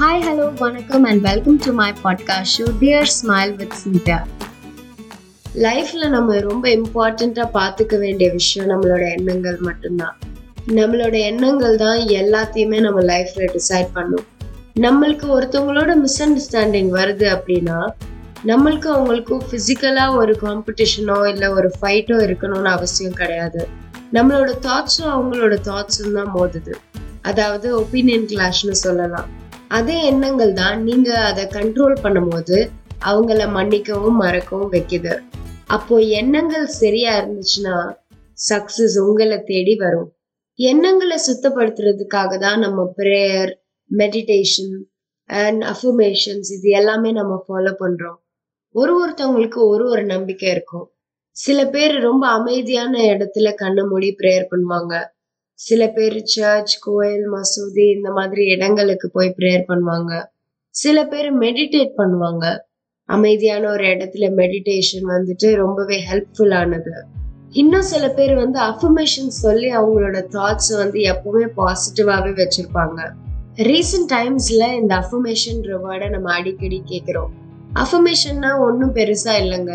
Hi hello வணக்கம் and welcome to my podcast show dear smile with Seetha லைஃப்ல நம்ம ரொம்ப இம்பார்ட்டண்ட்டாக பார்த்துக்க வேண்டிய விஷயம் நம்மளோட எண்ணங்கள் மட்டும்தான். நம்மளோட எண்ணங்கள் தான் எல்லாத்தையுமே நம்ம லைஃப்ல டிசைட் பண்ணும். நம்மளுக்கு ஒருத்தவங்களோட மிஸ் அண்டர்ஸ்டாண்டிங் வருது அப்படின்னா நம்மளுக்கு அவங்களுக்கும் ஃபிசிக்கலாக ஒரு காம்படிஷனோ இல்லை ஒரு ஃபைட்டோ இருக்கணும்னு அவசியம் கிடையாது. நம்மளோட தாட்ஸும் அவங்களோட தாட்ஸும் தான் மோதுது. அதாவது ஒப்பீனியன் கிளாஷ்னு சொல்லலாம். அதே எண்ணங்கள் தான் நீங்க அதை கண்ட்ரோல் பண்ணும்போது அவங்கள மன்னிக்கவும் மறக்கவும் வைக்குது. அப்போ எண்ணங்கள் சரியா இருந்துச்சுன்னா சக்சஸ் உங்களை தேடி வரும். எண்ணங்களை சுத்தப்படுத்துறதுக்காக தான் நம்ம ப்ரேயர் மெடிடேஷன் அண்ட் அஃபர்மேஷன்ஸ் இது எல்லாமே நம்ம ஃபாலோ பண்றோம். ஒரு ஒருத்தவங்களுக்கு ஒரு ஒரு நம்பிக்கை இருக்கும். சில பேர் ரொம்ப அமைதியான இடத்துல கண்ணை மூடி ப்ரேயர் பண்ணுவாங்க. சில பேர் சர்ச் கோயில் மசூதி இந்த மாதிரி இடங்களுக்கு போய் ப்ரேயர் பண்ணுவாங்க. சில பேர் மெடிடேட் பண்ணுவாங்க. அமைதியான ஒரு இடத்துல மெடிடேஷன் வந்துட்டு ரொம்பவே ஹெல்ப்ஃபுல்லானது இன்னும் சில பேர் வந்து அஃபர்மேஷன் சொல்லி அவங்களோட தாட்ஸ் வந்து எப்பவுமே பாசிட்டிவாவே வச்சிருப்பாங்க. ரீசெண்ட் டைம்ஸ்ல இந்த அஃபர்மேஷன் வேர்டை நம்ம அடிக்கடி கேட்கிறோம் அஃபர்மேஷன்னா ஒன்றும் பெருசா இல்லைங்க.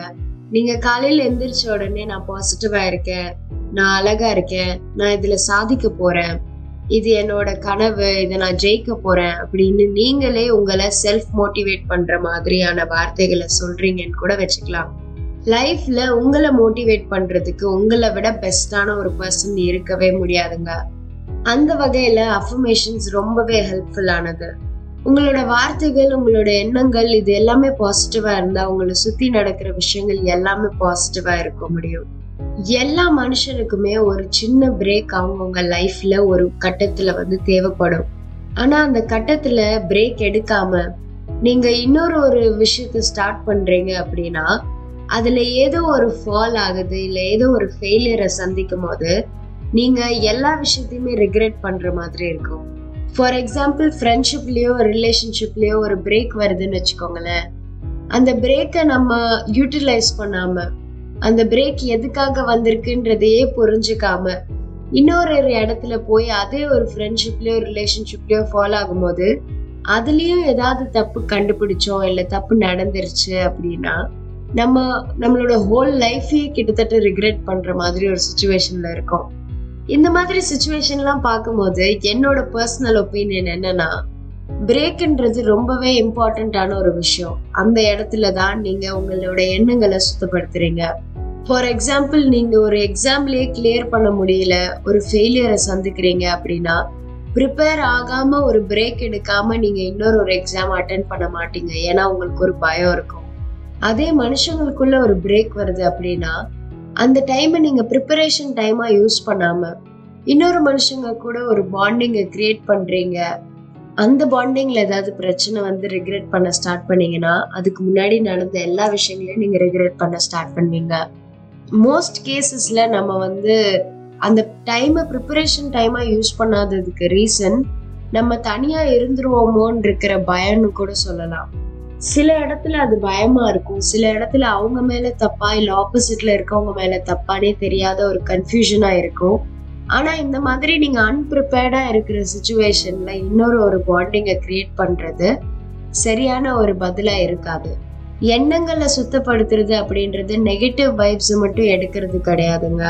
நீங்க காலையில எந்திரிச்ச உடனே நான் பாசிட்டிவா இருக்கேன். நான் அழகா இருக்கேன். நான் இதுல சாதிக்க போறேன். இது என்னோட கனவு. இதை நான் ஜெயிக்க போறேன் அப்படின்னு நீங்களே உங்களை செல்ஃப் மோட்டிவேட் பண்ற மாதிரியான வார்த்தைகளை சொல்றீங்கன்னு கூட வச்சுக்கலாம். லைஃப்ல உங்களை மோட்டிவேட் பண்றதுக்கு உங்களை விட பெஸ்டான ஒரு பர்சன் இருக்கவே முடியாதுங்க. அந்த வகையில அஃபர்மேஷன்ஸ் ரொம்பவே ஹெல்ப்ஃபுல்லானது உங்களோட வார்த்தைகள் உங்களோட எண்ணங்கள் இது எல்லாமே பாசிட்டிவா இருந்தா உங்களை சுத்தி நடக்கிற விஷயங்கள் எல்லாமே பாசிட்டிவா இருக்க முடியும். எல்லா மனுஷனுக்குமே ஒரு சின்ன பிரேக் அவங்கவுங்க லைஃப்ல ஒரு கட்டத்துல வந்து தேவைப்படும். ஆனா அந்த கட்டத்துல பிரேக் எடுக்காம நீங்க இன்னொரு ஒரு விஷயத்த ஸ்டார்ட் பண்றீங்க அப்படின்னா அதுல ஏதோ ஒரு ஃபால் ஆகுது இல்ல ஏதோ ஒரு ஃபெயிலியரை சந்திக்கும் போது நீங்க எல்லா விஷயத்தையுமே ரிக்ரெட் பண்ற மாதிரி இருக்கும். ஃபார் எக்ஸாம்பிள் ஃப்ரெண்ட்ஷிப்லேயோ ரிலேஷன்ஷிப்லேயோ ஒரு பிரேக் வருதுன்னு வச்சுக்கோங்களேன். அந்த பிரேக்கை நம்ம யூட்டிலைஸ் பண்ணாமல் அந்த பிரேக் எதுக்காக வந்திருக்குன்றதையே புரிஞ்சுக்காம இன்னொரு ஒரு இடத்துல போய் அதே ஒரு ஃப்ரெண்ட்ஷிப்லயோ ரிலேஷன்ஷிப்லயோ ஃபாலோ ஆகும்போது அதுலயும் ஏதாவது தப்பு கண்டுபிடிச்சோம் இல்லை தப்பு நடந்துருச்சு அப்படின்னா நம்ம நம்மளோட ஹோல் லைஃபையே கிட்டத்தட்ட ரிக்ரெட் பண்ற மாதிரி ஒரு சுச்சுவேஷன்ல இருக்கோம். இந்த மாதிரி சுச்சுவேஷன்லாம் பார்க்கும்போது என்னோட பர்சனல் ஒப்பீனியன் என்னன்னா பிரேக்ன்றது ரொம்பவே இம்பார்ட்டண்ட்டான ஒரு விஷயம். அந்த இடத்துல தான் நீங்க உங்களோட எண்ணங்களை சுத்தப்படுத்துறீங்க. ஃபார் எக்ஸாம்பிள் நீங்க ஒரு எக்ஸாம்லயே கிளியர் பண்ண முடியல ஒரு ஃபெயிலியரை சந்திக்கிறீங்க அப்படின்னா ப்ரிப்பேர் ஆகாம ஒரு பிரேக் எடுக்காம நீங்க இன்னொரு ஒரு எக்ஸாம் அட்டன் பண்ண மாட்டீங்க. ஏன்னா உங்களுக்கு ஒரு பயம் இருக்கும். அதே மனுஷங்களுக்குள்ள ஒரு பிரேக் வருது அப்படின்னா அந்த டைமை நீங்கள் ப்ரிப்பரேஷன் டைமாக யூஸ் பண்ணாமல் இன்னொரு மனுஷங்க கூட ஒரு பாண்டிங்கை க்ரியேட் பண்ணுறீங்க அந்த பாண்டிங்கில் ஏதாவது பிரச்சனை வந்து ரிக்ரெட் பண்ண ஸ்டார்ட் பண்ணீங்கன்னா அதுக்கு முன்னாடி நடந்த எல்லா விஷயங்களையும் நீங்கள் ரிக்ரெட் பண்ண ஸ்டார்ட் பண்ணுவீங்க. மோஸ்ட் கேசஸில் நம்ம வந்து அந்த டைமை ப்ரிப்பரேஷன் டைமாக யூஸ் பண்ணாததுக்கு ரீசன் நம்ம தனியாக இருந்துருவோமோன்னு இருக்கிற பயம்னு கூட சொல்லலாம். சில இடத்துல அது பயமா இருக்கும். சில இடத்துல அவங்க மேல தப்பா இல்ல ஆப்போசிட்ல இருக்கவங்க மேல தப்பானே தெரியாத ஒரு கன்ஃபியூஷனா இருக்கும். ஆனா இந்த மாதிரி நீங்க அன்பிரிப்பேர்டா இருக்கிற சுச்சுவேஷன்ல இன்னொரு ஒரு பாண்டிங்கை கிரியேட் பண்றது சரியான ஒரு பதிலா இருக்காது. எண்ணங்களை சுத்தப்படுத்துறது அப்படின்றது நெகட்டிவ் வைப்ஸ் மட்டும் எடுக்கிறது கிடையாதுங்க.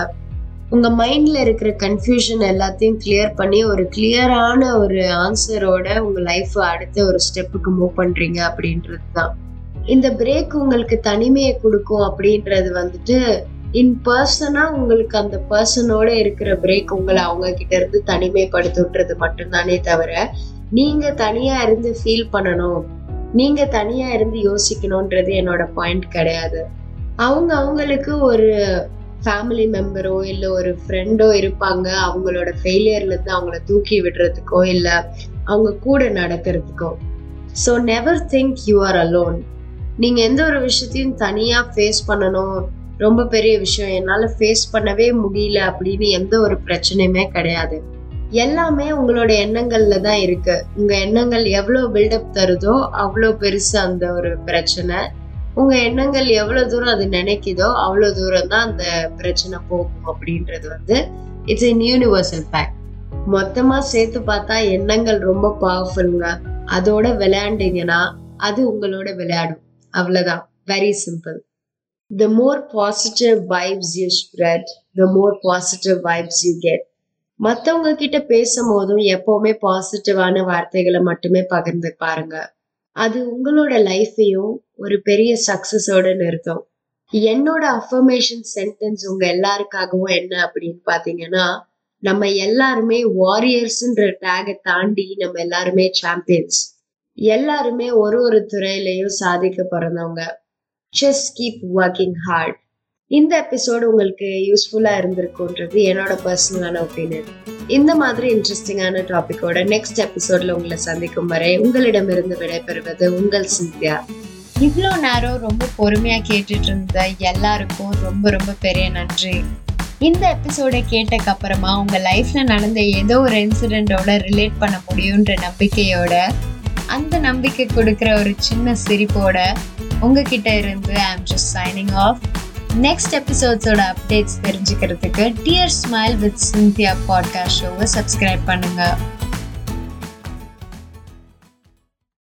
உங்க மைண்ட்ல இருக்கிற கன்ஃபியூஷன் எல்லாத்தையும் கிளியர் பண்ணி ஒரு கிளியரான ஒரு ஆன்சரோட உங்க லைஃப் அடுத்த ஒரு ஸ்டெப்புக்கு மூவ் பண்றீங்க அப்படின்றது தான். இந்த பிரேக் உங்களுக்கு தனிமையை கொடுக்கும் அப்படின்றது வந்துட்டு இன் பர்சனா உங்களுக்கு அந்த பர்சனோட இருக்கிற பிரேக் உங்களை அவங்க கிட்ட இருந்து தனிமைப்படுத்துன்றது மட்டும்தானே தவிர நீங்க தனியா இருந்து ஃபீல் பண்ணணும். நீங்க தனியா இருந்து யோசிக்கணும்ன்றது என்னோட பாயிண்ட் கிடையாது. அவங்க அவங்களுக்கு ஒரு ஃபேமிலி மெம்பரோ இல்லை ஒரு ஃப்ரெண்டோ இருப்பாங்க அவங்களோட ஃபெயிலியர்லேருந்து அவங்கள தூக்கி விடுறதுக்கோ இல்லை அவங்க கூட நடக்கிறதுக்கோ. So never think you are alone நீங்கள் எந்த ஒரு விஷயத்தையும் தனியாக ஃபேஸ் பண்ணணும். ரொம்ப பெரிய விஷயம். என்னால் ஃபேஸ் பண்ணவே முடியல அப்படின்னு எந்த ஒரு பிரச்சனையுமே கிடையாது. எல்லாமே உங்களோட எண்ணங்கள்ல தான் இருக்கு. உங்க எண்ணங்கள் எவ்வளோ பில்டப் தருதோ அவ்வளோ பெருசு அந்த ஒரு பிரச்சனை. உங்க எண்ணங்கள் எவ்வளவு தூரம் அது நினைக்குதோ அவ்வளவு தூரம் தான் அந்த பிரச்சனை போகும் அப்படின்றது வந்து இட்ஸ் இன் யூனிவர்சல் பேக் மொத்தமா சேர்த்து பார்த்தா எண்ணங்கள் ரொம்ப பவர்ஃபுல்ங்க அதோட விளையாண்டீங்கன்னா அது உங்களோட விளையாடும். அவ்வளவுதான். Very simple the more positive vibes you spread the more positive vibes you get மற்றவங்க கிட்ட பேசும்போதும் எப்பவுமே பாசிட்டிவான வார்த்தைகளை மட்டுமே பகிர்ந்து பாருங்க. அது உங்களோட லைஃபையும் ஒரு பெரிய சக்சஸோட நிறுத்தும் என்னோட அஃபர்மேஷன் சென்டென்ஸ் உங்க எல்லாருக்காகவும் என்ன அப்படின்னு பாத்தீங்கன்னா நம்ம எல்லாருமே வாரியர்ஸ்ன்ற டேகை தாண்டி நம்ம எல்லாருமே சாம்பியன்ஸ் எல்லாருமே ஒரு ஒரு துறையிலையும் சாதிக்க பிறந்தவங்க. ஜஸ்ட் கீப் ஒர்க்கிங் ஹார்ட் இந்த எபிசோடு உங்களுக்கு யூஸ்ஃபுல்லா இருந்திருக்குன்றது என்னோட பர்சனலான ஒப்பீனியன் இந்த மாதிரி இன்ட்ரெஸ்டிங்கான டாபிக்கோட நெக்ஸ்ட் எபிசோட்ல உங்களை சந்திக்கும் வரை உங்களிடமிருந்து விடைபெறுவது உங்கள் சிந்தியா. இவ்வளோ நேரம் ரொம்ப பொறுமையாக கேட்டுட்டு இருந்த எல்லாருக்கும் ரொம்ப ரொம்ப பெரிய நன்றி. இந்த எபிசோடை கேட்டக்கு அப்புறமா உங்கள் லைஃப்பில் நடந்த ஏதோ ஒரு இன்சிடெண்ட்டோட ரிலேட் பண்ண முடியுன்ற நம்பிக்கையோட அந்த நம்பிக்கை கொடுக்குற ஒரு சின்ன சிரிப்போட உங்ககிட்ட இருந்து I am just signing off next எபிசோட்ஸோட updates தெரிஞ்சுக்கிறதுக்கு dear smile with Cynthia podcast ஷோவை சப்ஸ்கிரைப் பண்ணுங்கள்